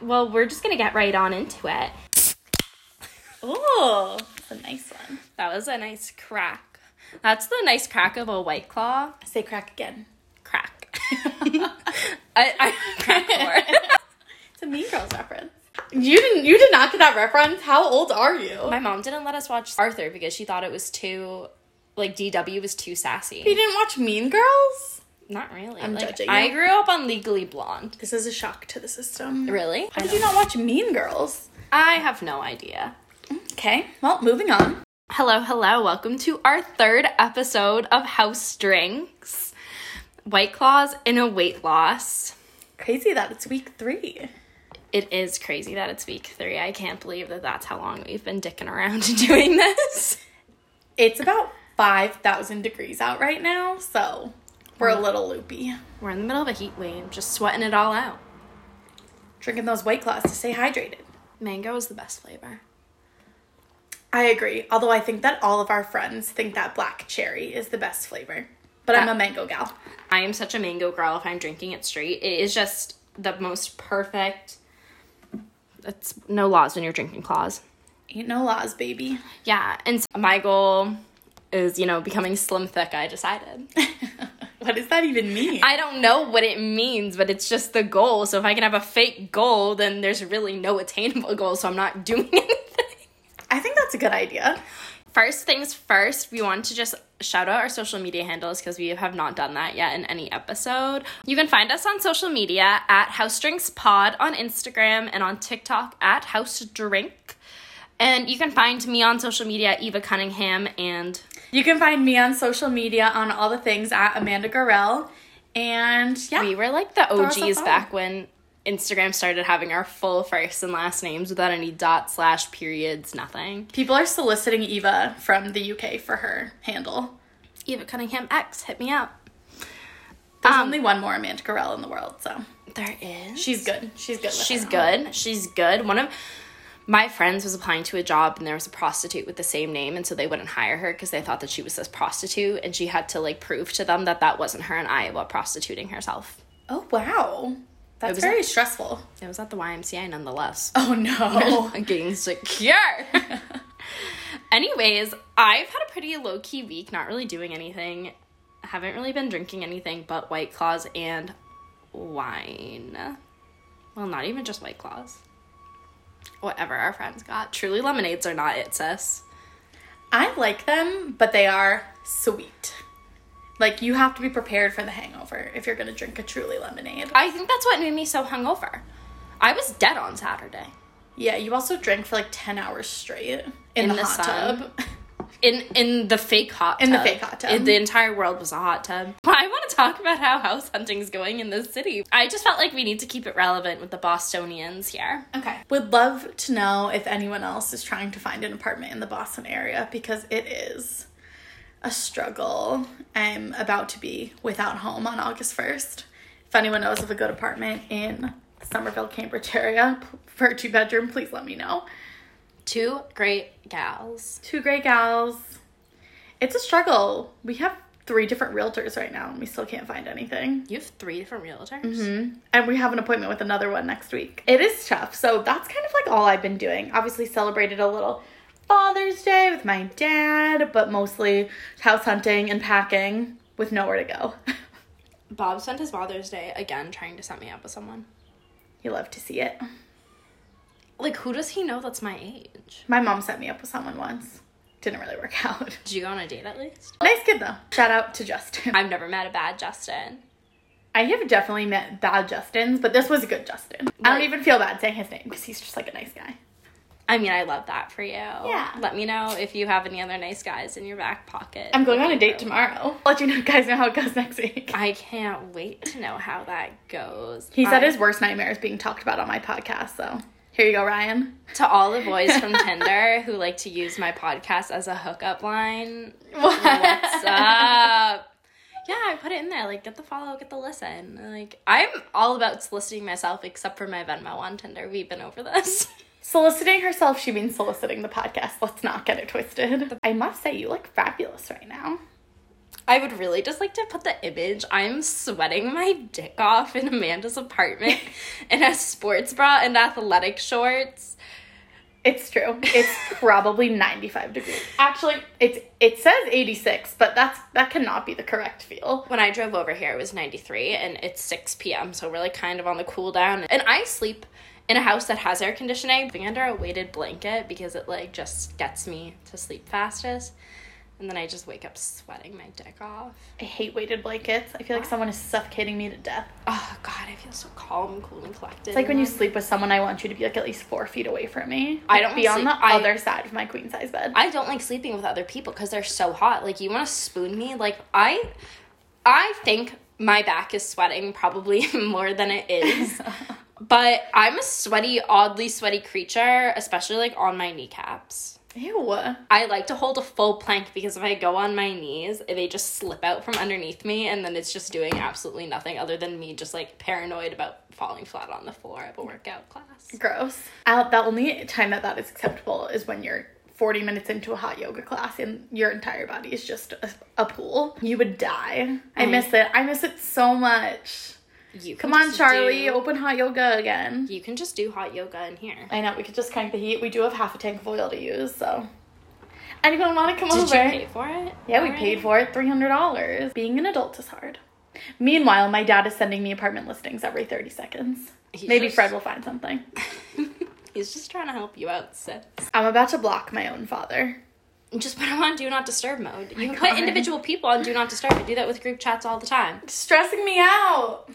Well, we're just gonna get right on into it. Oh, that's a nice one. That was a nice crack. That's the nice crack of a white claw. Say crack again. Crack. I, I crack more. It's a Mean Girls reference. You didn't. You did not get that reference. How old are you? My mom didn't let us watch Arthur because she thought it was too, like DW was too sassy. you didn't watch Mean Girls. Not really. I'm like, judging I grew up on Legally Blonde. This is a shock to the system. Really? How did you not watch Mean Girls? I have no idea. Okay. Well, moving on. Hello, hello. Welcome to our third episode of House Drinks. White Claws in a weight loss. Crazy that it's week three. It is crazy that it's week three. I can't believe that that's how long we've been dicking around doing this. It's about five thousand degrees out right now, so we're a little loopy. We're in the middle of a heat wave, just sweating it all out. Drinking those White Claws to stay hydrated. Mango is the best flavor. I agree. Although I think that all of our friends think that black cherry is the best flavor. But I'm a mango gal. I am such a mango girl if I'm drinking it straight. It is just the most perfect. It's no laws when you're drinking claws. Ain't no laws, baby. Yeah, and so my goal is, you know, becoming slim thick, I decided. what does that even mean? I don't know what it means, but it's just the goal. So if I can have a fake goal, then there's really no attainable goal, so I'm not doing anything. I think that's a good idea. First things first, we want to just shout out our social media handles because we have not done that yet in any episode. You can find us on social media at House Drinks Pod on Instagram and on TikTok at House Drink. And you can find me on social media, Eva Cunningham, and You can find me on social media on all the things at Amanda Gorell. And yeah, we were like the OGs back when Instagram started having our full first and last names without any dot slash periods, nothing. people are soliciting Eva from the UK for her handle. Eva Cunningham X, hit me up. There's Um, only one more Amanda Gorell in the world, so There is. she's good. She's good. She's good. She's good. One of my friends was applying to a job and there was a prostitute with the same name and so they wouldn't hire her because they thought that she was this prostitute and she had to like prove to them that that wasn't her in Iowa prostituting herself. Oh wow, that's was very a- stressful. It was at the YMCA nonetheless. Oh no. Getting secure. Anyways, I've had a pretty low key week, not really doing anything. Haven't really been drinking anything but White Claws and wine. Well, not even just White Claws. Whatever our friends got. Truly lemonades are not it, sis. I like them, but they are sweet. Like you have to be prepared for the hangover if you're gonna drink a truly lemonade. I think that's what made me so hungover. I was dead on Saturday. Yeah, you also drank for like ten hours straight in, In the, the hot sun. tub. In in the fake hot tub. In the fake hot tub. It- the entire world was a hot tub. I want to talk about how house hunting's going in this city. I just felt like we need to keep it relevant with the Bostonians here. Okay. Would love to know if anyone else is trying to find an apartment in the Boston area because it is a struggle. I'm about to be without home on August 1st. If anyone knows of a good apartment in the Somerville, Cambridge area for a two bedroom, please let me know. Two great gals. Two great gals. It's a struggle. We have three different realtors right now and we still can't find anything. You have three different realtors. Mm-hmm. And we have an appointment with another one next week. It is tough. So that's kind of like all I've been doing. Obviously, celebrated a little Father's Day with my dad, but mostly house hunting and packing with nowhere to go. Bob spent his Father's Day again trying to set me up with someone. you love to see it. Like, who does he know that's my age? My mom set me up with someone once. Didn't really work out. Did you go on a date at least? nice kid though. Shout out to Justin. I've never met a bad Justin. I have definitely met bad Justins, but this was a good Justin. I don't even feel bad saying his name because he's just like a nice guy. I mean, I love that for you. Yeah. Let me know if you have any other nice guys in your back pocket. I'm going on a date tomorrow. I'll let you know, guys know how it goes next week. I can't wait to know how that goes. He said I- his worst nightmare is being talked about on my podcast, so here you go, Ryan. to all the boys from Tinder who like to use my podcast as a hookup line. What's up? Yeah, I put it in there. Like, get the follow, get the listen. Like, I'm all about soliciting myself, except for my Venmo on Tinder. We've been over this. Soliciting herself, she means soliciting the podcast. Let's not get it twisted. I must say, you look fabulous right now. I would really just like to put the image. I'm sweating my dick off in Amanda's apartment in a sports bra and athletic shorts. It's true. It's probably 95 degrees. Actually, it's it says 86, but that's that cannot be the correct feel. When I drove over here, it was 93 and it's 6 p.m. So we're like kind of on the cool down. And I sleep in a house that has air conditioning, being under a weighted blanket because it like just gets me to sleep fastest. And then I just wake up sweating my dick off. I hate weighted blankets. I feel like someone is suffocating me to death. Oh god, I feel so calm, cool, and collected. It's like when you sleep with someone, I want you to be like at least four feet away from me. I don't be on sleep- the I- other side of my queen size bed. I don't like sleeping with other people because they're so hot. Like you want to spoon me. Like I, I think my back is sweating probably more than it is. but I'm a sweaty, oddly sweaty creature, especially like on my kneecaps. Ew. I like to hold a full plank because if I go on my knees, they just slip out from underneath me, and then it's just doing absolutely nothing other than me just like paranoid about falling flat on the floor of a workout class. Gross. i the only time that that is acceptable is when you're 40 minutes into a hot yoga class and your entire body is just a, a pool. You would die. I Mm. miss it. I miss it so much. You Come on, Charlie. do- Open hot yoga again. you can just do hot yoga in here. I know, we could just crank the heat. We do have half a tank of oil to use, so. Anyone want to come Did over? you pay for it? Yeah, we already? paid for it $300. Being an adult is hard. Meanwhile, my dad is sending me apartment listings every 30 seconds. He's Maybe just- Fred will find something. He's just trying to help you out, sis. I'm about to block my own father. Just put him on do not disturb mode. You can put individual people on do not disturb. I do that with group chats all the time. Stressing me out.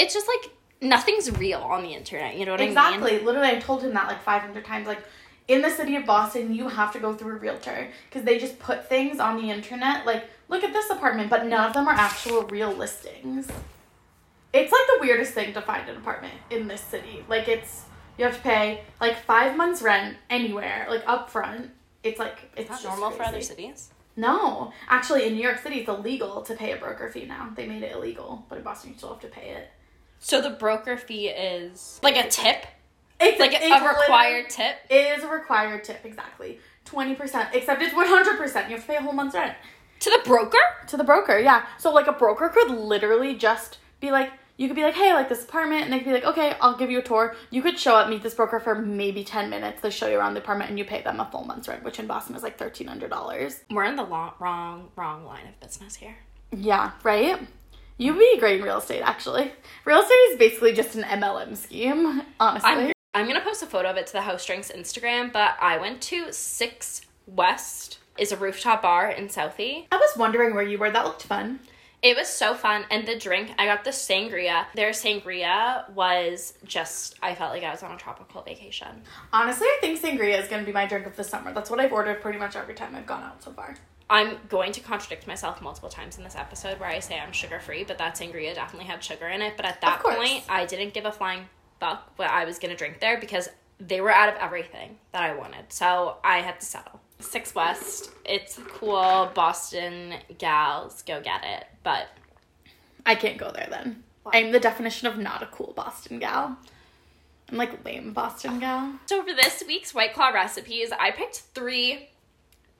It's just like nothing's real on the internet. You know what I mean? Exactly. Literally, I told him that like 500 times. Like, in the city of Boston, you have to go through a realtor because they just put things on the internet. Like, look at this apartment, but none of them are actual real listings. It's like the weirdest thing to find an apartment in this city. Like, it's you have to pay like five months rent anywhere, like up front. It's like it's It's just not normal for other cities. No, actually, in New York City, it's illegal to pay a broker fee now. They made it illegal, but in Boston, you still have to pay it. So the broker fee is like a tip, It's like a, it's a required tip. It is a required tip, exactly. 20%, except it's 100%. You have to pay a whole month's rent To the broker? to the broker, yeah. So, like, a broker could literally just be like, you could be like, hey, I like this apartment, and they could be like, okay, I'll give you a tour. You could show up, meet this broker for maybe 10 minutes. They show you around the apartment, and you pay them a full month's rent, which in Boston is like $1,300. We're in the lo- wrong wrong line of business here. Yeah, right? You'd be great in real estate, actually. Real estate is basically just an MLM scheme, honestly. I'm I'm gonna post a photo of it to the House Drinks Instagram, but I went to Six West is a rooftop bar in Southie. I was wondering where you were. That looked fun. It was so fun, and the drink I got the sangria. Their sangria was just I felt like I was on a tropical vacation. Honestly, I think sangria is to be my drink of the summer. That's what I've ordered pretty much every time I've gone out so far. I'm going to contradict myself multiple times in this episode where I say I'm sugar free, but that sangria definitely had sugar in it. But at that point, I didn't give a flying fuck what I was gonna drink there because they were out of everything that I wanted. So I had to settle. Six West, it's cool. Boston gals, go get it. But I can't go there then. I'm the definition of not a cool Boston gal. I'm like lame Boston gal. So for this week's White Claw recipes, I picked three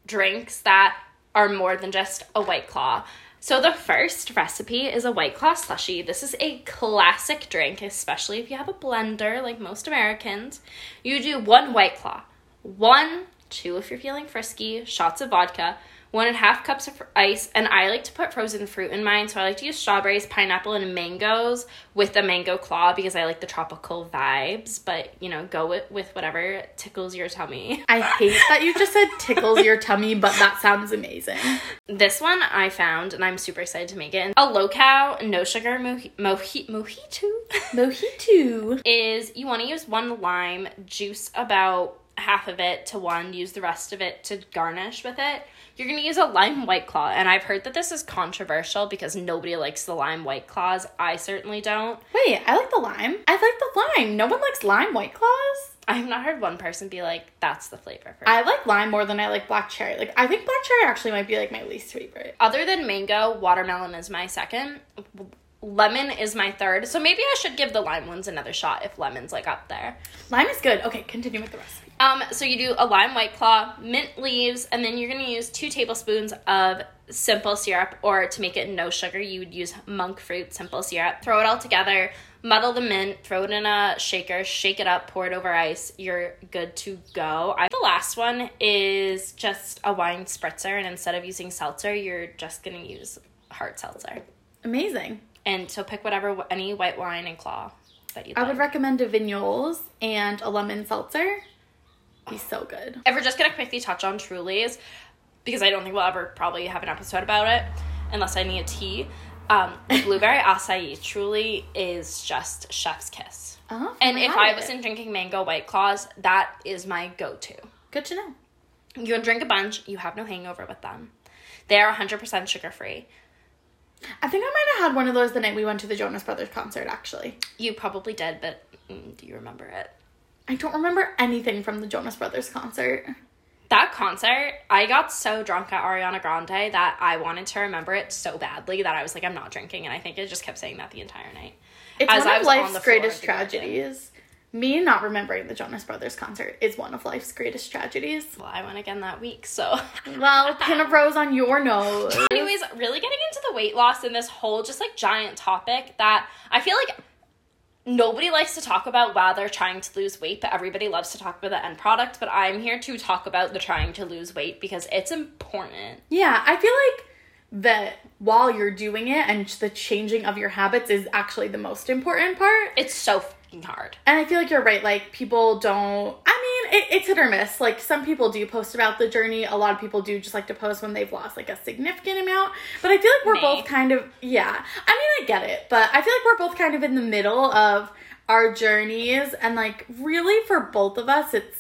drinks that are more than just a White Claw. So the first recipe is a White Claw slushy. This is a classic drink, especially if you have a blender like most Americans. You do one White Claw, one, two if you're feeling frisky, shots of vodka, one and a half cups of ice, and I like to put frozen fruit in mine. So I like to use strawberries, pineapple, and mangoes with the mango claw because I like the tropical vibes. But you know, go with, with whatever tickles your tummy. I hate that you just said tickles your tummy, but that sounds amazing. This one I found, and I'm super excited to make it. A low cal, no sugar moji- moji- mojito Mojito. is you want to use one lime, juice about half of it to one, use the rest of it to garnish with it. You're gonna use a lime white claw, and I've heard that this is controversial because nobody likes the lime white claws. I certainly don't. Wait, I like the lime. I like the lime. No one likes lime white claws. I have not heard one person be like, "That's the flavor." For I like lime more than I like black cherry. Like I think black cherry actually might be like my least favorite. Other than mango, watermelon is my second. Lemon is my third. So maybe I should give the lime ones another shot if lemon's like up there. Lime is good. Okay, continue with the recipe. Um, so you do a lime white claw, mint leaves, and then you're gonna use two tablespoons of simple syrup, or to make it no sugar, you would use monk fruit simple syrup. Throw it all together, muddle the mint, throw it in a shaker, shake it up, pour it over ice. You're good to go. I, the last one is just a wine spritzer, and instead of using seltzer, you're just gonna use hard seltzer. Amazing. And so pick whatever any white wine and claw that you. I like. would recommend a Vignoles and a lemon seltzer. Be so good. if we're just gonna quickly touch on Truly's, because I don't think we'll ever probably have an episode about it, unless I need a tea. Um, blueberry acai truly is just chef's kiss. Oh, And if I wasn't drinking mango white claws, that is my go-to. good to know. You can drink a bunch, you have no hangover with them. They are 100% sugar-free. I think I might have had one of those the night we went to the Jonas Brothers concert. Actually, You probably did, but mm, do you remember it? I don't remember anything from the Jonas Brothers concert. That concert, I got so drunk at Ariana Grande that I wanted to remember it so badly that I was like, I'm not drinking, and I think I just kept saying that the entire night. It's As one I of was on life's the greatest tragedies. Me not remembering the Jonas Brothers concert is one of life's greatest tragedies. Well, I went again that week, so. Well, pin a rose on your nose. Anyways, really getting into the weight loss and this whole just like giant topic that I feel like nobody likes to talk about while they're trying to lose weight, but everybody loves to talk about the end product. But I'm here to talk about the trying to lose weight because it's important. Yeah, I feel like that while you're doing it and the changing of your habits is actually the most important part. It's so fucking hard. And I feel like you're right. Like people don't. I mean, it, it's hit or miss. Like some people do post about the journey. A lot of people do just like to post when they've lost like a significant amount. But I feel like we're Me. both kind of yeah. I mean, I get it, but I feel like we're both kind of in the middle of our journeys, and like really for both of us, it's.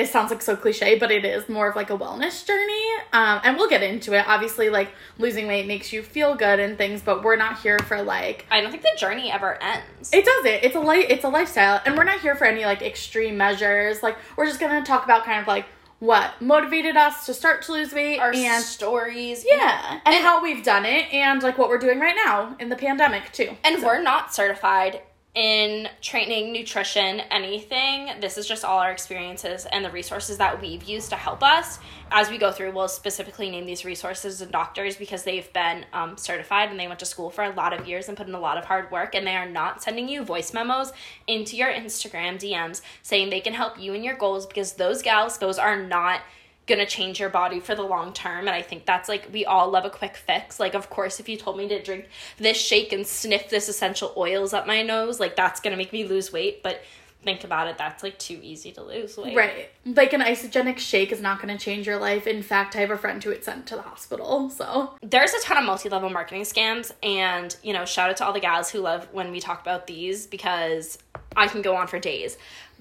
It sounds like so cliche, but it is more of like a wellness journey. Um, and we'll get into it. Obviously, like losing weight makes you feel good and things, but we're not here for like I don't think the journey ever ends. it does it. It's a life. It's a lifestyle, and we're not here for any like extreme measures. Like we're just gonna talk about kind of like what motivated us to start to lose weight, Our and stories. yeah, and, how we've done it, and like what we're doing right now in the pandemic too. And we're not certified in training, nutrition, anything. This is just all our experiences and the resources that we've used to help us. As we go through, we'll specifically name these resources and doctors because they've been um, certified and they went to school for a lot of years and put in a lot of hard work. And they are not sending you voice memos into your Instagram DMs saying they can help you in your goals because those gals, those are not gonna change your body for the long term and i think that's like we all love a quick fix like of course if you told me to drink this shake and sniff this essential oils up my nose like that's gonna make me lose weight but think about it that's like too easy to lose weight Right, like an isogenic shake is not going to change your life. In fact, I have a friend who it sent to the hospital. So there's a ton of multi-level marketing scams and you know shout out to all the gals who love when we talk about these because i can go on for days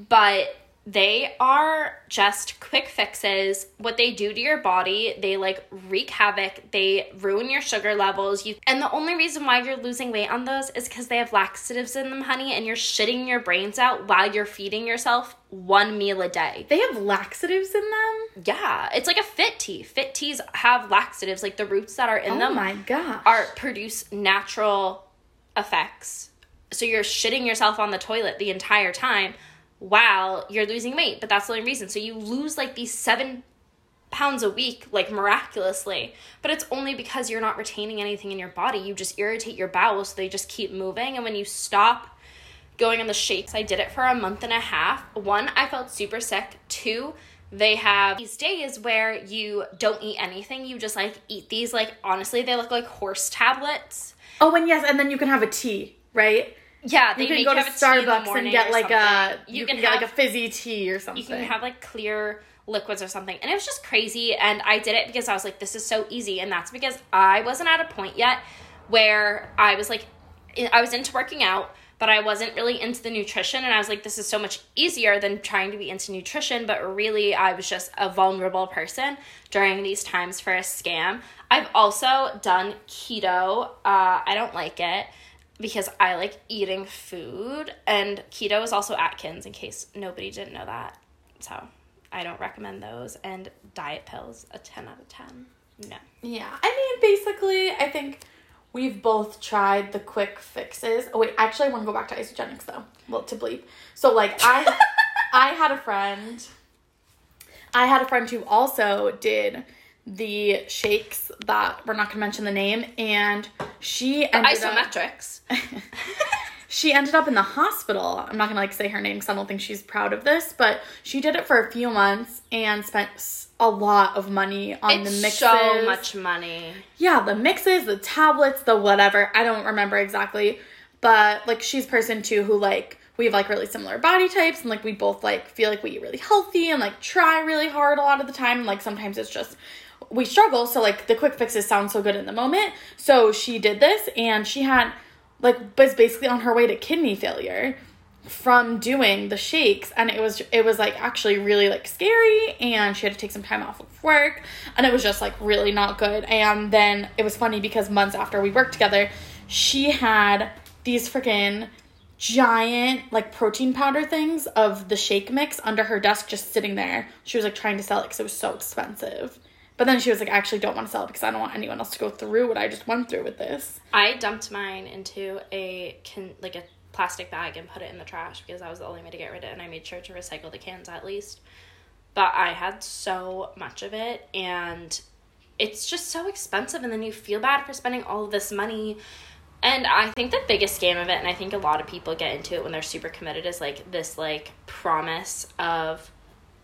but they are just quick fixes what they do to your body they like wreak havoc they ruin your sugar levels you and the only reason why you're losing weight on those is because they have laxatives in them honey and you're shitting your brains out while you're feeding yourself one meal a day they have laxatives in them. yeah it's like a fit tea fit teas have laxatives like the roots that are in Oh them my gosh. are produce natural effects. So you're shitting yourself on the toilet the entire time while you're losing weight, but that's the only reason. So you lose like these seven pounds a week, like miraculously, but it's only because you're not retaining anything in your body. You just irritate your bowels, so they just keep moving. And when you stop going on the shakes, I did it for a month and a half. One, I felt super sick. Two, they have these days where you don't eat anything. You just like eat these, like, honestly, they look like horse tablets. oh, and yes, and then you can have a tea, right? Yeah, they You can go you to have a tea in the Starbucks and get like a something. you, can, get like a fizzy tea or something. you can have like clear liquids or something. And it was just crazy. And I did it because I was like, this is so easy. And that's because I wasn't at a point yet where I was like, I was into working out, but I wasn't really into the nutrition. And I was like, this is so much easier than trying to be into nutrition. But really, I was just a vulnerable person during these times for a scam. I've also done keto. Uh, I don't like it because I like eating food, and keto is also Atkins, in case nobody didn't know that. So I don't recommend those. And diet pills, a 10 out of 10. No. Yeah, I mean, basically, I think we've both tried the quick fixes. Oh wait, actually, I want to go back to Isagenix though. Well, to bleep. So like, I, I had a friend. I had a friend who also did the shakes that we're not going to mention the name, and she The ended up, isometrics. she ended up in the hospital. I'm not gonna like say her name because I don't think she's proud of this, but she did it for a few months and spent a lot of money on it's the mixes. so much money. Yeah, the mixes, the tablets, the whatever. I don't remember exactly, but like she's a person too who like we have like really similar body types and like we both like feel like we eat really healthy and like try really hard a lot of the time. And, like sometimes it's just we struggle. So like the quick fixes sound so good in the moment. So she did this and she had like was basically on her way to kidney failure from doing the shakes and it was it was like actually really like scary and she had to take some time off of work and it was just like really not good and then it was funny because months after we worked together she had these freaking giant like protein powder things of the shake mix under her desk just sitting there she was like trying to sell it because it was so expensive but then she was like I actually don't want to sell it because i don't want anyone else to go through what i just went through with this I dumped mine into a can like a plastic bag and put it in the trash because that was the only way to get rid of it and I made sure to recycle the cans at least. But I had so much of it and it's just so expensive and then you feel bad for spending all of this money. And I think the biggest scam of it and I think a lot of people get into it when they're super committed is like this like promise of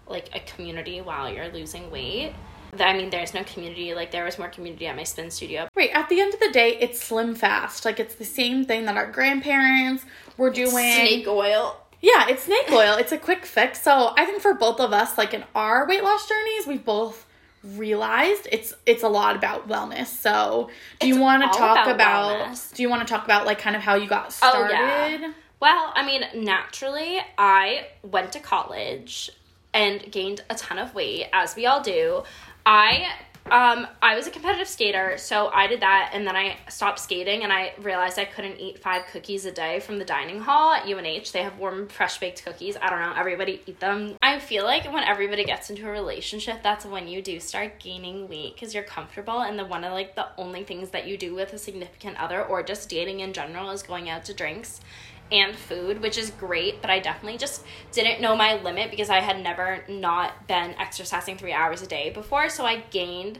like a community while you're losing weight. I mean, there's no community. Like there was more community at my spin studio, Right, at the end of the day, it's slim fast. Like it's the same thing that our grandparents were doing. snake oil. Yeah, it's snake oil. It's a quick fix. So I think for both of us, like in our weight loss journeys, we've both realized it's it's a lot about wellness. So do you want to talk about about, do you want to talk about like kind of how you got started? Oh, yeah. Well, I mean, naturally, I went to college and gained a ton of weight, as we all do. I um I was a competitive skater, so I did that and then I stopped skating and I realized I couldn't eat 5 cookies a day from the dining hall at UNH. They have warm fresh baked cookies. I don't know, everybody eat them. I feel like when everybody gets into a relationship, that's when you do start gaining weight cuz you're comfortable and the one of like the only things that you do with a significant other or just dating in general is going out to drinks and food, which is great, but I definitely just didn't know my limit because I had never not been exercising three hours a day before. So I gained,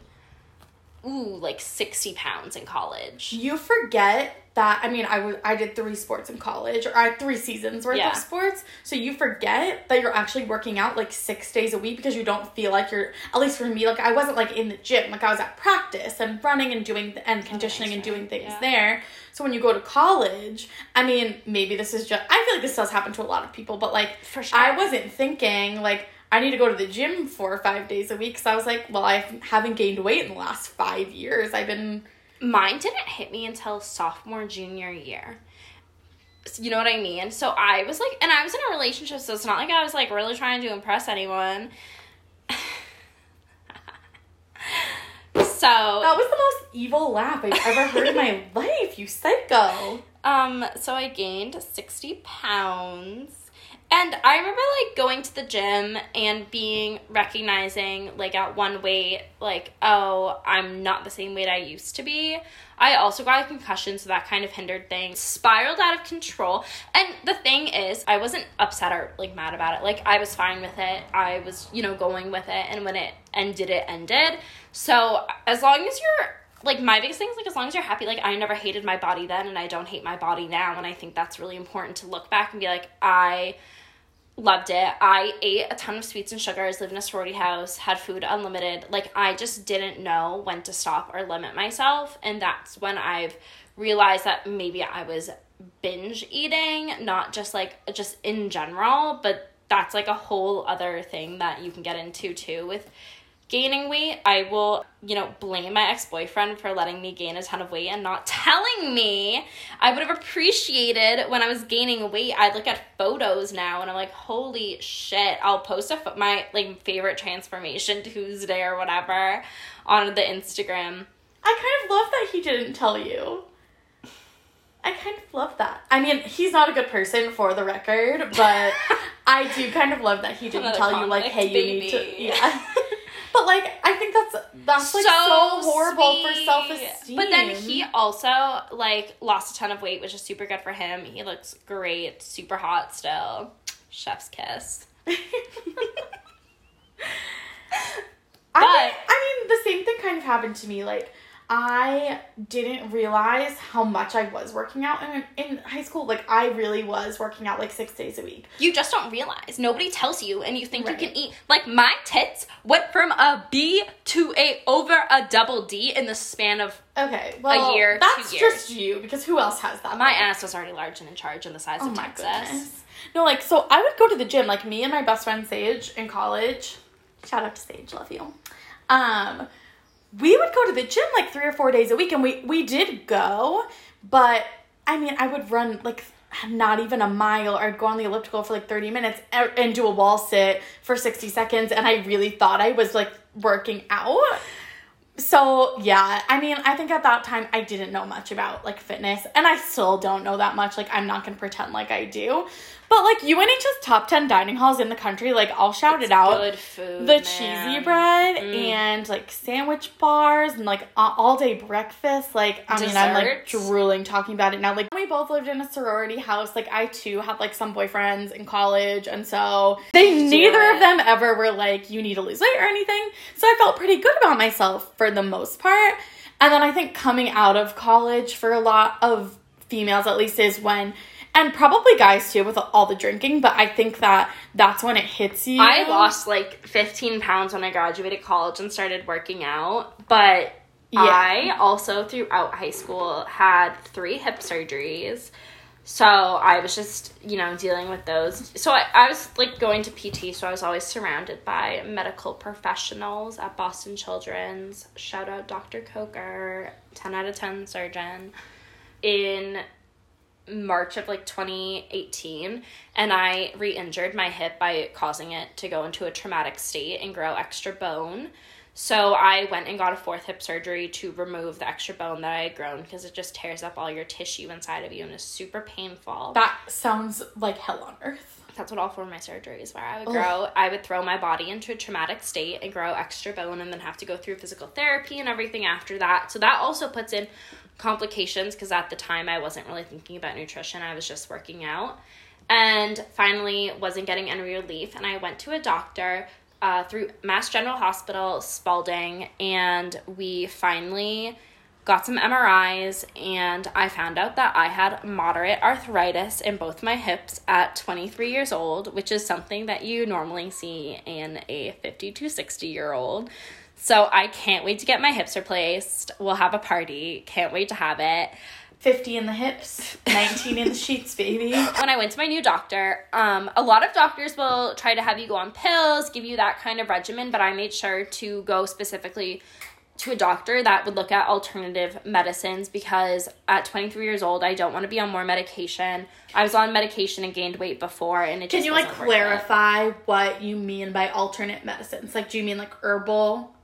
ooh, like 60 pounds in college. You forget that I mean I was I did three sports in college or I had three seasons worth Yeah. of sports. So you forget that you're actually working out like six days a week because you don't feel like you're at least for me, like I wasn't like in the gym. Like I was at practice and running and doing and conditioning and doing things Yeah. there. So when you go to college, I mean, maybe this is just I feel like this does happen to a lot of people, but like For sure. I wasn't thinking like I need to go to the gym four or five days a week. So I was like, well, I haven't gained weight in the last five years. I've been Mine didn't hit me until sophomore, junior year. You know what I mean? So I was like, and I was in a relationship, so it's not like I was like really trying to impress anyone. so That was the most evil laugh I've ever heard in my life, you psycho. Um, so I gained 60 pounds. And I remember like going to the gym and being recognizing like at one weight, like, oh, I'm not the same weight I used to be. I also got a concussion, so that kind of hindered things. Spiraled out of control. And the thing is, I wasn't upset or like mad about it. Like I was fine with it. I was, you know, going with it and when it ended, it ended. So as long as you're like my biggest thing is like as long as you're happy like i never hated my body then and i don't hate my body now and i think that's really important to look back and be like i loved it. I ate a ton of sweets and sugars lived in a sorority house had food unlimited. Like i just didn't know when to stop or limit myself. And that's when i've realized that maybe i was binge eating not just like just in general but that's like a whole other thing that you can get into too with gaining weight, I will, you know, blame my ex boyfriend for letting me gain a ton of weight and not telling me. I would have appreciated when I was gaining weight. I look at photos now and I'm like, holy shit! I'll post a pho- my like favorite transformation Tuesday or whatever on the Instagram. I kind of love that he didn't tell you. I kind of love that. I mean, he's not a good person for the record, but I do kind of love that he didn't Another tell you like, hey, you need to baby. yeah. But like, I think that's that's like so, horrible for self esteem. But then he also like lost a ton of weight, which is super good for him. He looks great, super hot still. Chef's kiss. I, mean, I mean, the same thing kind of happened to me. Like, I didn't realize how much I was working out in, in high school. Like, I really was working out like six days a week. You just don't realize. Nobody tells you, and you think Right. you can eat. Like my tits went from a B to a over a double D in the span of Okay, well, a year, two that's just you because who else has that? my ass was already large and in charge and the size Oh of my Texas. goodness. No, like so I would go to the gym, like me and my best friend Sage in college. Shout out to Sage, love you. Um, we would go to the gym like three or four days a week, and we we did go, but I mean, I would run like not even a mile or go on the elliptical for like 30 minutes and do a wall sit for 60 seconds and I really thought I was like working out. So, yeah, I mean, I think at that time I didn't know much about like fitness and I still don't know that much. Like, I'm not gonna pretend like I do. But like UNH's top 10 dining halls in the country, like, I'll shout it out Good food. the man. cheesy bread Mm. and like sandwich bars and like all day breakfast. Like, I mean, I'm like drooling talking about it now. Like, we both lived in a sorority house. Like, I too had like some boyfriends in college, and so they Do neither it. of them ever were like, you need to lose weight or anything. So I felt pretty good about myself for the most part. And then I think coming out of college for a lot of females, at least, is when. And probably guys too, with all the drinking, but I think that that's when it hits you. I lost like 15 pounds when I graduated college and started working out, but Yeah. I also throughout high school had three hip surgeries. So I was just, you know, dealing with those. So I, I was like going to PT, so I was always surrounded by medical professionals at Boston Children's. Shout out Dr. Coker, 10 out of 10 surgeon. In March of like 2018 and I re-injured my hip by causing it to go into a traumatic state and grow extra bone. So I went and got a fourth hip surgery to remove the extra bone that I had grown because it just tears up all your tissue inside of you and is super painful. That sounds like hell on earth. That's what all four of my surgeries were. I would grow, I would throw my body into a traumatic state and grow extra bone and then have to go through physical therapy and everything after that. So that also puts in complications because at the time I wasn't really thinking about nutrition. I was just working out. And finally wasn't getting any relief and I went to a doctor uh, through Mass General Hospital, Spaulding, and we finally got some MRIs and I found out that I had moderate arthritis in both my hips at 23 years old, which is something that you normally see in a 50 to 60 year old. So I can't wait to get my hips replaced. We'll have a party. Can't wait to have it. 50 in the hips, 19 in the sheets, baby. when I went to my new doctor, um, a lot of doctors will try to have you go on pills, give you that kind of regimen, but I made sure to go specifically to a doctor that would look at alternative medicines because at 23 years old, I don't want to be on more medication. I was on medication and gained weight before, and it Can just you like wasn't worth it. clarify what you mean by alternate medicines? Like, do you mean like herbal?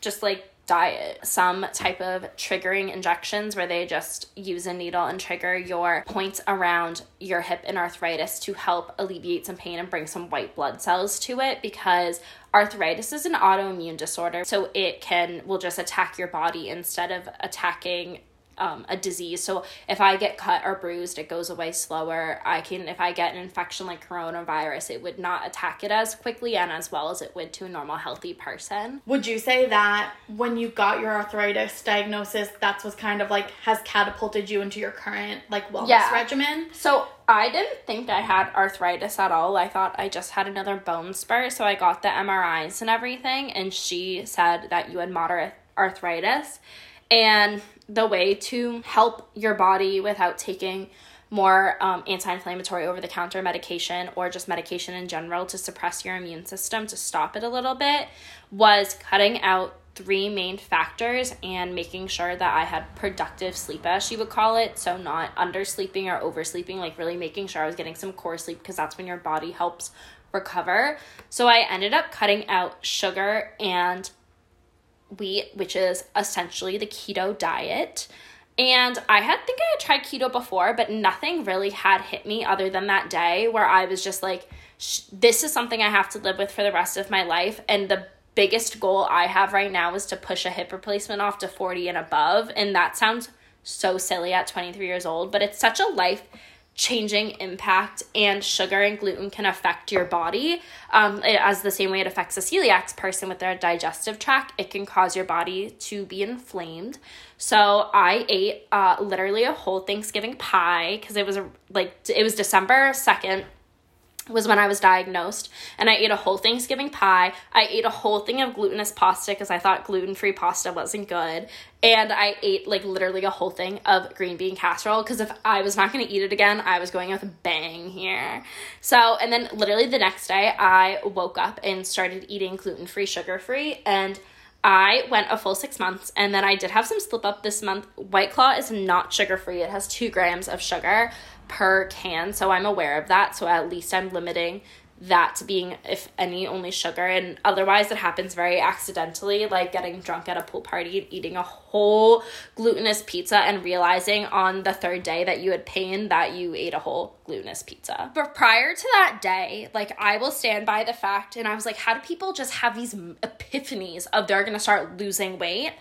Just like diet. Some type of triggering injections where they just use a needle and trigger your points around your hip and arthritis to help alleviate some pain and bring some white blood cells to it because arthritis is an autoimmune disorder so it can will just attack your body instead of attacking um, a disease. So if I get cut or bruised, it goes away slower. I can, if I get an infection like coronavirus, it would not attack it as quickly and as well as it would to a normal, healthy person. Would you say that when you got your arthritis diagnosis, that's what kind of like has catapulted you into your current like wellness Yeah. regimen? So I didn't think I had arthritis at all. I thought I just had another bone spur. So I got the MRIs and everything, and she said that you had moderate arthritis. And the way to help your body without taking more um, anti inflammatory over the counter medication or just medication in general to suppress your immune system to stop it a little bit was cutting out three main factors and making sure that I had productive sleep, as she would call it. So, not undersleeping or oversleeping, like really making sure I was getting some core sleep because that's when your body helps recover. So, I ended up cutting out sugar and wheat, which is essentially the keto diet. And I had think I had tried keto before, but nothing really had hit me other than that day where I was just like, this is something I have to live with for the rest of my life. And the biggest goal I have right now is to push a hip replacement off to 40 and above. And that sounds so silly at 23 years old, but it's such a life changing impact and sugar and gluten can affect your body um, it, as the same way it affects a celiac person with their digestive tract it can cause your body to be inflamed. So i ate uh, literally a whole thanksgiving pie because it was like it was december 2nd was when I was diagnosed, and I ate a whole Thanksgiving pie. I ate a whole thing of glutinous pasta because I thought gluten free pasta wasn't good. And I ate like literally a whole thing of green bean casserole because if I was not going to eat it again, I was going with a bang here. So, and then literally the next day, I woke up and started eating gluten free, sugar free, and I went a full six months and then I did have some slip up this month. White Claw is not sugar free, it has two grams of sugar per can. So I'm aware of that. So at least I'm limiting that to being, if any, only sugar. And otherwise, it happens very accidentally, like getting drunk at a pool party and eating a whole glutinous pizza and realizing on the third day that you had pain that you ate a whole glutinous pizza. But prior to that day, like I will stand by the fact, and I was like, how do people just have these epiphanies of they're gonna start losing weight?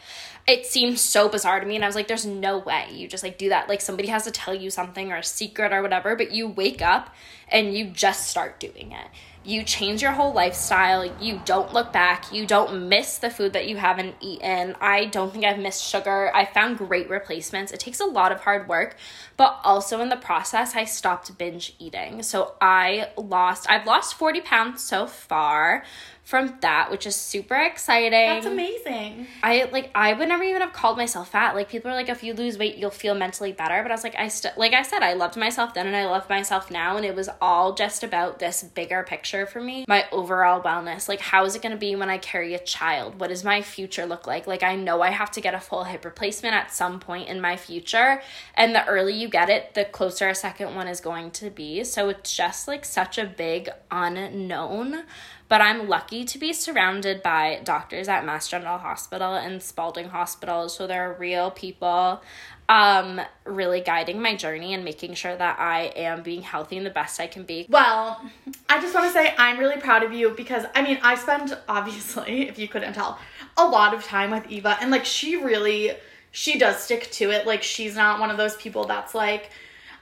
It seemed so bizarre to me and i was like there's no way you just like do that. Like somebody has to tell you something or a secret or whatever but you wake up and you just start doing it. You change your whole lifestyle. You don't look back. You don't miss the food that you haven't eaten. I don't think i've missed sugar. I found great replacements. It takes a lot of hard work but also in the process i stopped binge eating. So i lost i've lost 40 pounds so far from that, which is super exciting. That's amazing. I like I would never even have called myself fat. Like people are like, if you lose weight, you'll feel mentally better. But I was like, I still like I said, I loved myself then and I love myself now, and it was all just about this bigger picture for me, my overall wellness. Like, how is it gonna be when I carry a child? What does my future look like? Like I know I have to get a full hip replacement at some point in my future. And the early you get it, the closer a second one is going to be. So it's just like such a big unknown but I'm lucky to be surrounded by doctors at Mass General Hospital and Spaulding Hospital. So there are real people um, really guiding my journey and making sure that I am being healthy and the best I can be. Well, I just want to say I'm really proud of you because I mean, I spend obviously, if you couldn't tell, a lot of time with Eva and like she really she does stick to it. Like she's not one of those people that's like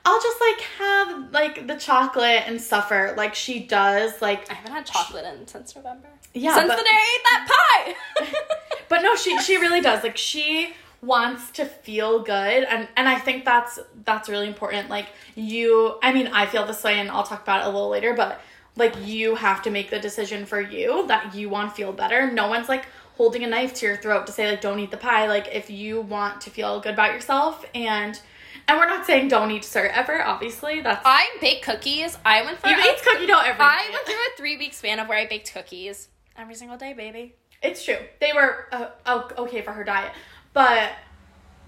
I'll just like have like the chocolate and suffer like she does. Like I haven't had chocolate she, in since November. Yeah, since but, the day I ate that pie. but no, she she really does. Like she wants to feel good and and I think that's that's really important. Like you I mean I feel this way and I'll talk about it a little later, but like you have to make the decision for you that you want to feel better. No one's like holding a knife to your throat to say like don't eat the pie. Like if you want to feel good about yourself and and we're not saying don't eat dessert ever, obviously. That's I bake cookies. I went for You bake cookie dough every I went through a three week span of where I baked cookies every single day, baby. It's true. They were uh, okay for her diet, but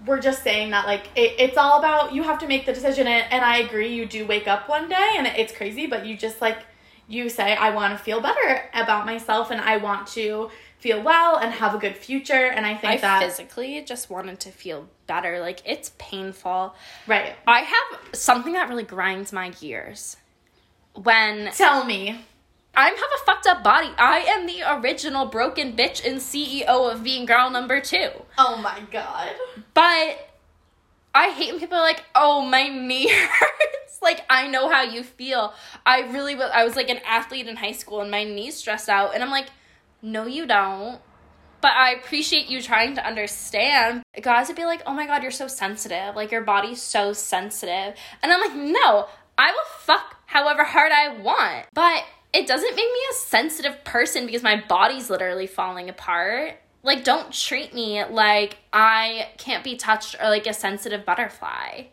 we're just saying that like it, it's all about you have to make the decision and, and I agree you do wake up one day and it's crazy but you just like you say I want to feel better about myself and I want to feel well and have a good future. And I think I that physically just wanted to feel better. Like it's painful. Right. I have something that really grinds my gears. When tell me. I have a fucked up body. I am the original broken bitch and CEO of being girl number two. Oh my god. But I hate when people are like, "Oh, my knee hurts." like I know how you feel. I really was. I was like an athlete in high school, and my knees stressed out, and I'm like, no, you don't. But I appreciate you trying to understand. Guys would be like, oh my god, you're so sensitive. Like, your body's so sensitive. And I'm like, no, I will fuck however hard I want. But it doesn't make me a sensitive person because my body's literally falling apart. Like, don't treat me like I can't be touched or like a sensitive butterfly.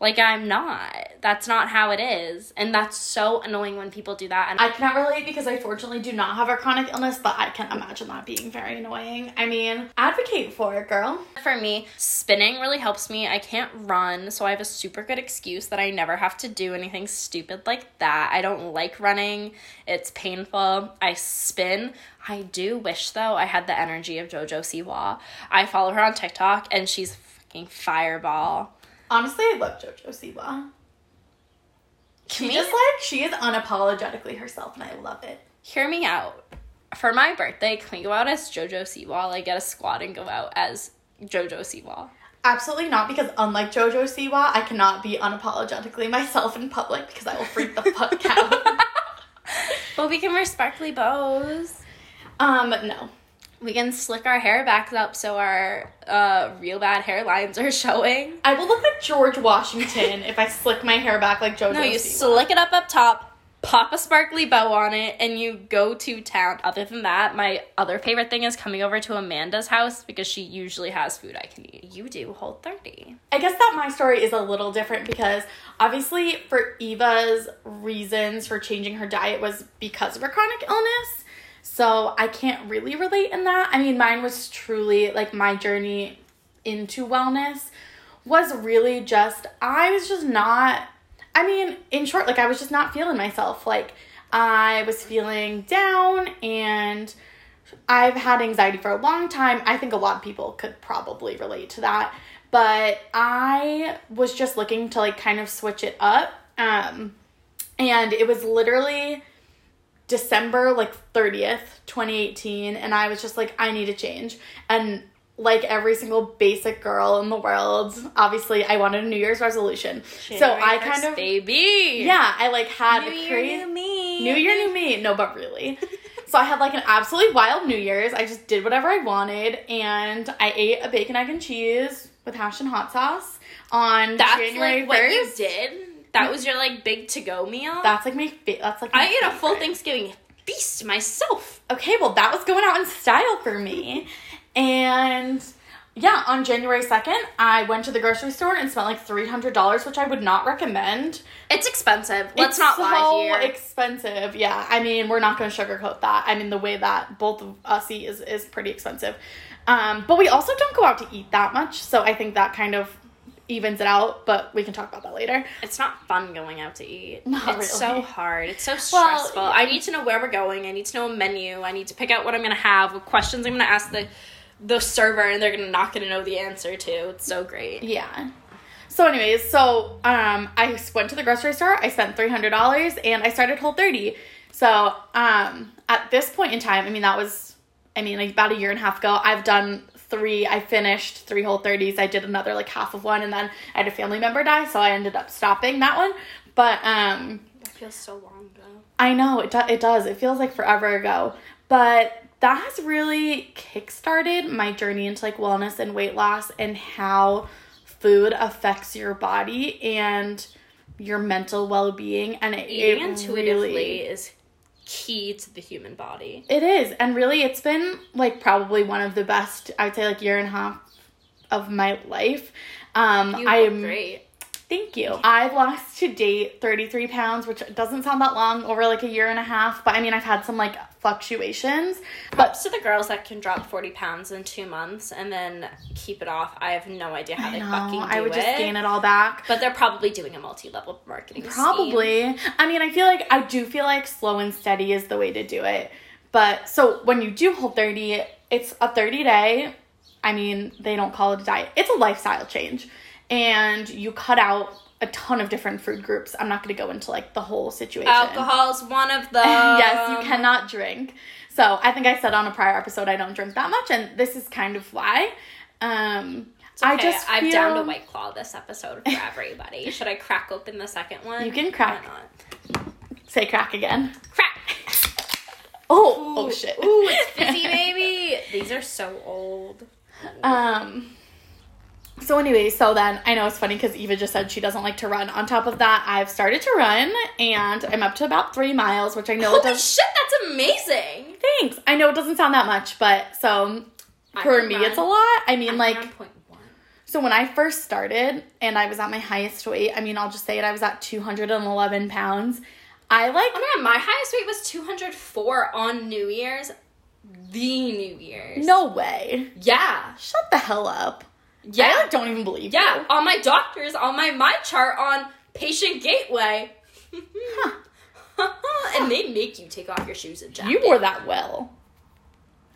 Like I'm not. That's not how it is. And that's so annoying when people do that. And I cannot relate because I fortunately do not have a chronic illness, but I can imagine that being very annoying. I mean, advocate for it, girl. For me, spinning really helps me. I can't run, so I have a super good excuse that I never have to do anything stupid like that. I don't like running. It's painful. I spin. I do wish though I had the energy of Jojo Siwa. I follow her on TikTok and she's fucking fireball Honestly, I love JoJo Siwa. She we... just like she is unapologetically herself, and I love it. Hear me out. For my birthday, can we go out as JoJo Siwa? Like get a squad and go out as JoJo Siwa. Absolutely not, because unlike JoJo Siwa, I cannot be unapologetically myself in public because I will freak the fuck out. But we can wear sparkly bows. um, no. We can slick our hair back up so our uh, real bad hairlines are showing. I will look like George Washington if I slick my hair back like JoJo No, you slick it up up top, pop a sparkly bow on it, and you go to town. Other than that, my other favorite thing is coming over to Amanda's house because she usually has food I can eat. You do whole 30. I guess that my story is a little different because obviously for Eva's reasons for changing her diet was because of her chronic illness. So I can't really relate in that. I mean, mine was truly like my journey into wellness was really just I was just not I mean, in short, like I was just not feeling myself. Like I was feeling down and I've had anxiety for a long time. I think a lot of people could probably relate to that. But I was just looking to like kind of switch it up. Um and it was literally December like 30th, 2018 and I was just like I need a change. And like every single basic girl in the world, obviously I wanted a New Year's resolution. so I kind of baby. yeah, I like had New a year, crazy new me. New Year, new me. No, but really. so I had like an absolutely wild New Year's. I just did whatever I wanted, and I ate a bacon, egg, and cheese with hash and hot sauce on That's January like what you did. That was your like big to go meal. That's like my fa- that's like my I ate a full. Thanksgiving feast myself. Okay, well that was going out in style for me, and. Yeah, on January 2nd, I went to the grocery store and spent like $300, which I would not recommend. It's expensive. Let's it's not so lie here. expensive. Yeah, I mean, we're not going to sugarcoat that. I mean, the way that both of us eat is is pretty expensive. Um, but we also don't go out to eat that much, so I think that kind of evens it out. But we can talk about that later. it's not fun going out to eat. Not it's really. so hard. It's so stressful. yeah. I need to know where we're going. I need to know a menu. I need to pick out what I'm gonna have, what questions I'm gonna ask the the server, and they're gonna not gonna know the answer to. It's so great. Yeah. So, anyways, so um, I went to the grocery store. I spent three hundred dollars, and I started Whole 30. So, um, at this point in time, I mean, that was, I mean, like about a year and a half ago. I've done three. I finished three Whole 30s. I did another like half of one, and then I had a family member die, so I ended up stopping that one. But um, That feels so long ago. I know it. Do- it does. It feels like forever ago, but that has really kickstarted my journey into like wellness and weight loss and how food affects your body and your mental well being. And it, Eating it intuitively really- is key to the human body. it is, and really, it's been like probably one of the best. I would say like year and a half of my life. Um, You I'm great. Thank you. I've lost to date 33 pounds, which doesn't sound that long over like a year and a half, but I mean, I've had some like fluctuations. But to the girls that can drop 40 pounds in two months and then keep it off. I have no idea how I they know, fucking do it. I would it. just gain it all back. But they're probably doing a multi-level marketing scheme. Probably. I mean, I feel like I do feel like slow and steady is the way to do it. But so when you do Whole 30, it's a 30 day. I mean, they don't call it a diet. It's a lifestyle change. And you cut out a ton of different food groups. I'm not going to go into like the whole situation. Alcohol's one of them. yes, you cannot drink. So I think I said on a prior episode I don't drink that much, and this is kind of why. Um, I Okay, just I've feel, downed a white claw this episode for everybody. Should I crack open the second one? You can crack. Why not? say crack again. Crack. Oh, oh shit. Ooh, it's fizzy, baby. These are so old. Um. So anyway, so then I know it's funny because Eva just said she doesn't like to run. On top of that, I've started to run and I'm up to about three miles, which I know Holy does. shit, that's amazing. Thanks. I know it doesn't sound that much, but so I for me, run. it's a lot. I mean, I'm like So when I first started and I was at my highest weight, I mean, I'll just say it, I was at 211 pounds. I like, Oh my god, my highest weight was 204 on New Year's. The New Year's. no way. Yeah. Shut the hell up. Yeah. I like, don't even believe Yeah, you. on my doctor's, on my my chart on Patient Gateway. and they make you take off your shoes and jacket. You wore that well.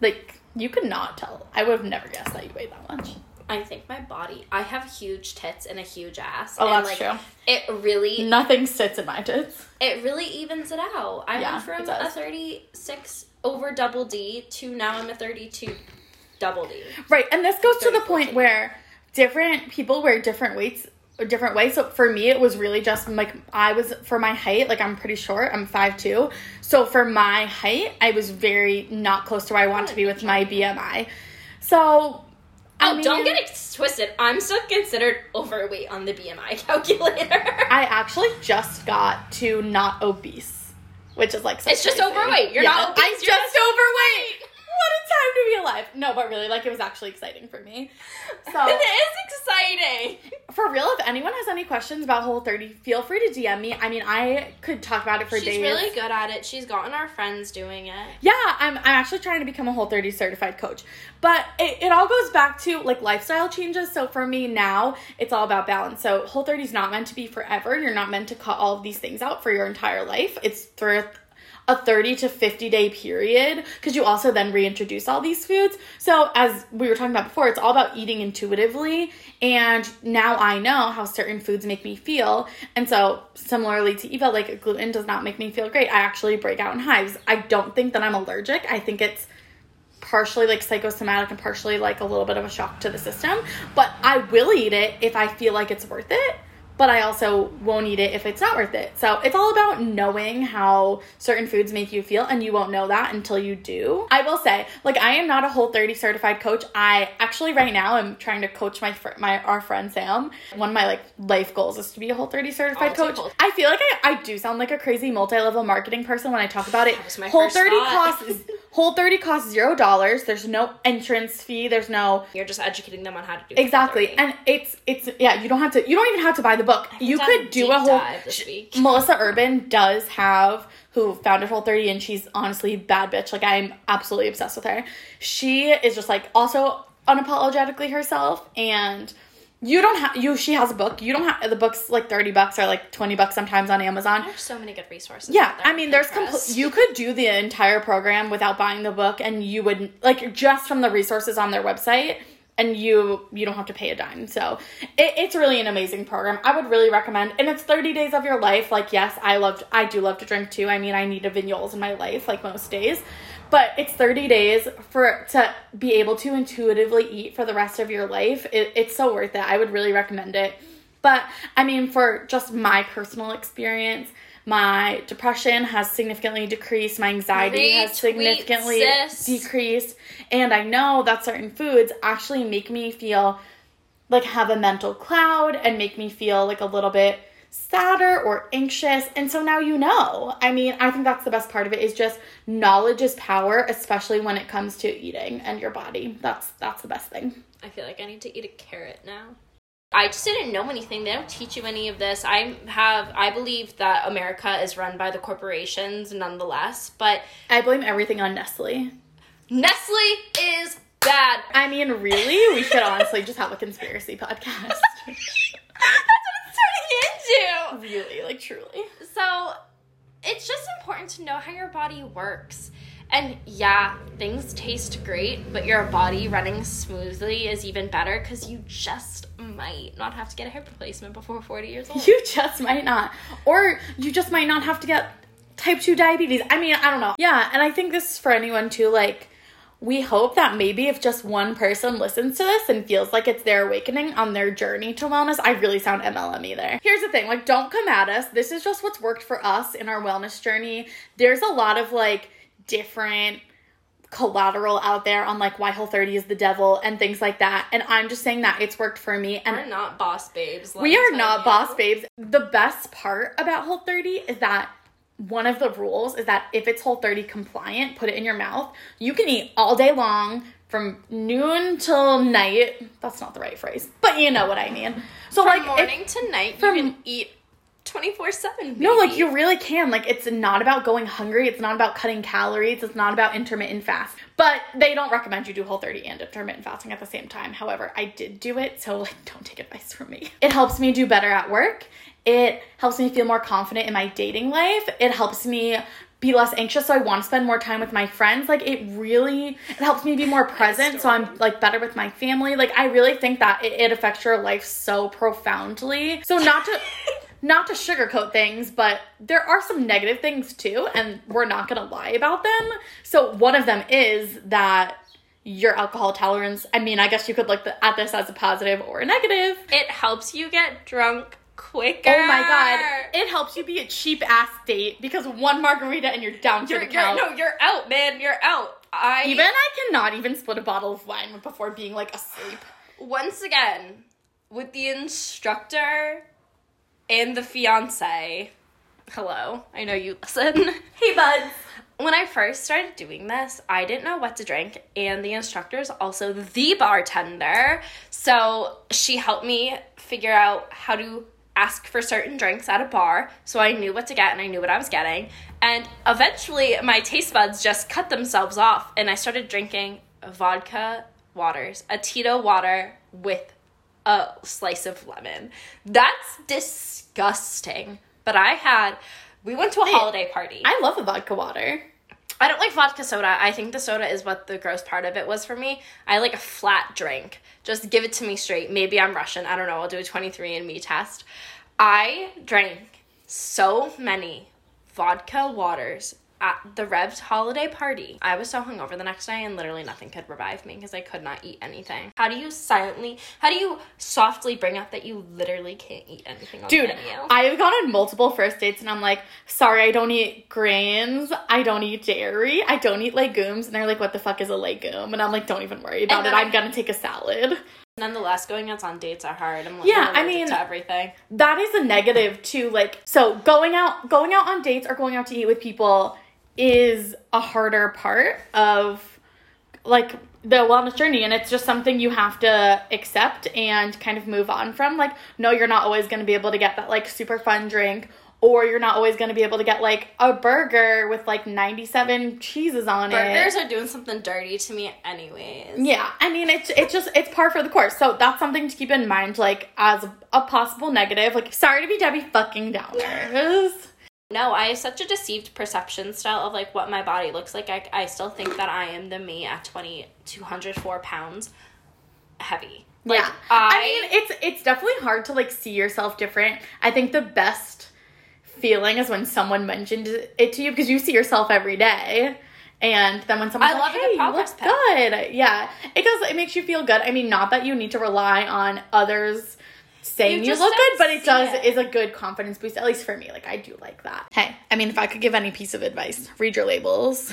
Like, you could not tell. I would have never guessed that you weighed that much. I think my body. I have huge tits and a huge ass. Oh, and that's like, true. It really, Nothing sits in my tits. it really evens it out. I Yeah, went from a thirty-six over double D to now I'm a thirty-two double D. Right, and this goes to the 30, point 14. where different people wear different weights different ways. So for me, it was really just like I was for my height, like I'm pretty short. I'm five two. So for my height, I was very not close to where I want to be with my BMI. So I Oh, don't get it twisted. I'm still considered overweight on the BMI calculator. I actually just got to not obese, which is like so It's just overweight. You're not obese, I'm just just overweight. What a time to be alive! No, but really, like it was actually exciting for me. So it is exciting. for real, if anyone has any questions about Whole 30, feel free to DM me. I mean, I could talk about it for She's days. She's really good at it. She's gotten our friends doing it. Yeah, I'm, I'm actually trying to become a Whole 30 certified coach. But it, it all goes back to like lifestyle changes. So for me now, it's all about balance. So Whole 30 is not meant to be forever. You're not meant to cut all of these things out for your entire life. It's for a 30 to 50 day period because you also then reintroduce all these foods. So as we were talking about before, it's all about eating intuitively. And now I know how certain foods make me feel. And so similarly to Eva, like gluten does not make me feel great. I actually break out in hives. I don't think that I'm allergic. I think it's partially like psychosomatic and partially like a little bit of a shock to the system. But I will eat it if I feel like it's worth it. But I also won't eat it if it's not worth it. So it's all about knowing how certain foods make you feel, and you won't know that until you do. I will say, like, I am not a Whole 30 certified coach. I actually right now am trying to coach my fr- my our friend Sam. One of my like life goals is to be a Whole 30 certified Oh, coach. I feel like I, I do sound like a crazy multi-level marketing person when I talk about it. That was my Whole first 30 costs Whole 30 costs zero dollars. There's no entrance fee. There's no You're just educating them on how to do it. exactly, and it's it's yeah. You don't have to. You don't even have to buy the book. You could do a whole. dive this week. Melissa Urban does have who founded Whole 30, and she's honestly bad bitch. Like I'm absolutely obsessed with her. She is just like also unapologetically herself, and you don't have you. She has a book. You don't have the book's like thirty bucks or like twenty bucks sometimes on Amazon. There's so many good resources. Yeah, I mean, there's compl- you could do the entire program without buying the book, and you would like just from the resources on their website, and you you don't have to pay a dime. So it, it's really an amazing program. I would really recommend, and it's 30 days of your life. Like, yes, I loved, I do love to drink too. I mean, I need a vignoles in my life, like most days, but it's 30 days for to be able to intuitively eat for the rest of your life. It, it's so worth it. I would really recommend it. But I mean, for just my personal experience, my depression has significantly decreased. My anxiety has significantly sis. decreased. And I know that certain foods actually make me feel like have a mental cloud and make me feel like a little bit sadder or anxious. And so now you know. I mean, I think that's the best part of it is just knowledge is power, especially when it comes to eating and your body. That's that's the best thing. I feel like I need to eat a carrot now. I just didn't know anything. They don't teach you any of this. I have I believe that America is run by the corporations nonetheless, but I blame everything on Nestle. Nestle is bad. I mean, really? We should honestly just have a conspiracy podcast. That's what it's turning into. really, like truly. So it's just important to know how your body works. And yeah, things taste great, but your body running smoothly is even better because you just might not have to get a hip replacement before 40 years old. You just might not. Or you just might not have to get type 2 diabetes. I mean, I don't know. Yeah, and I think this is for anyone too. Like, we hope that maybe if just one person listens to this and feels like it's their awakening on their journey to wellness, I really sound MLM there. Here's the thing like, don't come at us. This is just what's worked for us in our wellness journey. There's a lot of like different collateral out there on like why whole 30 is the devil and things like that and i'm just saying that it's worked for me and We're not boss babes. we are not you. boss babes. The best part about Whole 30 is that one of the rules is that if it's Whole 30 compliant, put it in your mouth. You can eat all day long from noon till night. That's not the right phrase, but you know what I mean. So From like if- morning to night, from- you can eat 24 7. no, like you really can. Like it's not about going hungry. It's not about cutting calories. It's not about intermittent fast. But they don't recommend you do whole 30 and intermittent fasting at the same time. However, I did do it, so like don't take advice from me. It helps me do better at work. It helps me feel more confident in my dating life. It helps me be less anxious so I want to spend more time with my friends. Like it really it helps me be more present so I'm like better with my family. Like I really think that it, it affects your life so profoundly. So not to not to sugarcoat things, but there are some negative things too, and we're not gonna lie about them. So one of them is that your alcohol tolerance. I mean, I guess you could look at this as a positive or a negative. It helps you get drunk quicker. Oh my god, it helps you be a cheap ass date because one margarita and you're down You're, for the you're, count. no, you're out, man. You're out. I Even I cannot even split a bottle of wine before being like asleep. once again with the instructor and the fiance. Hello, I know you listen. Hey buds. when I first started doing this, I didn't know what to drink, and the instructor is also the bartender. So she helped me figure out how to ask for certain drinks at a bar so I knew what to get and I knew what I was getting. And eventually, my taste buds just cut themselves off, and I started drinking vodka waters, a Tito water with a slice of lemon. That's disgusting. But I had, we went to a holiday party. I love a vodka water. I don't like vodka soda. I think the soda is what the gross part of it was for me. I like a flat drink. Just give it to me straight. Maybe I'm Russian. I don't know. I'll do a 23 and me test. I drank so many vodka waters at the Rev's holiday party. I was so hungover the next day and literally nothing could revive me because I could not eat anything. How do you silently, how do you softly bring up that you literally can't eat anything on Dude. I have gone on multiple first dates and I'm like, sorry, I don't eat grains. I don't eat dairy. I don't eat legumes. And they're like, what the fuck is a legume? And I'm like, don't even worry about it. I'm gonna take a salad. Nonetheless, going out on dates are hard. I'm Yeah, I mean- to everything. That is a negative too. Like, so going out, going out on dates or going out to eat with people is a harder part of like the wellness journey and it's just something you have to accept and kind of move on from. Like no you're not always going to be able to get that like super fun drink or you're not always going to be able to get like a burger with like 97 cheeses on Burgers it. Burgers are doing something dirty to me, anyways. yeah i mean it's it's just it's par for the course. So that's something to keep in mind like as a possible negative. Like sorry to be debbie fucking downers No, I have such a deceived perception style of like what my body looks like. I, I still think that I am the me at 20, 204 pounds heavy. Like, yeah. I, I, mean, it's it's definitely hard to like see yourself different. I think the best feeling is when someone mentioned it to you because you see yourself every day. And then when someone's I like, love a "Hey, you look pic." good," yeah, it does. It makes you feel good. I mean, not that you need to rely on others saying You you, look good, but it does it. is a good confidence boost. At least for me, like I do like that. Hey, I mean, if I could give any piece of advice, read your labels.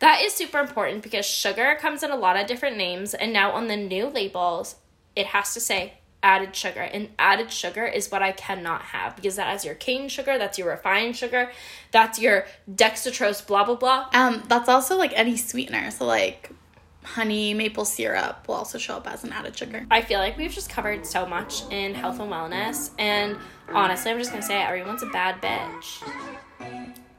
that is super important because sugar comes in a lot of different names. And now on the new labels, it has to say added sugar. And added sugar is what I cannot have because that is your cane sugar, that's your refined sugar, that's your dextrose, blah, blah, blah. Um, that's also like any sweetener. So like honey, maple syrup will also show up as an added sugar. I feel like we've just covered so much in health and wellness, and honestly, I'm just gonna say everyone's a bad bitch.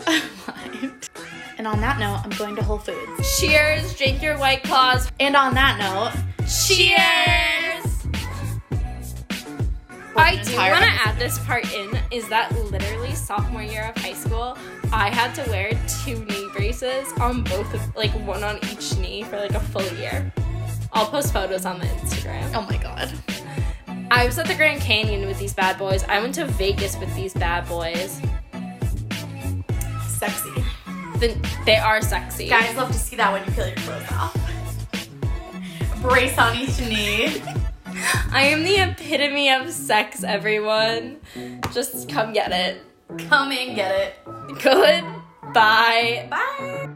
and on that note, I'm going to Whole Foods. Cheers, drink your white claws. And on that note, Cheers! I do want to add this part in is that literally sophomore year of high school, I had to wear two knee braces on both of like one on each knee for like a full year. I'll post photos on the Instagram. oh my god. I was at the Grand Canyon with these bad boys. I went to Vegas with these bad boys. Sexy. Then they are sexy. Guys love to see that when you peel your clothes off. Brace on each knee. I am the epitome of sex, everyone. Just come get it. Come and get it. Goodbye. Bye.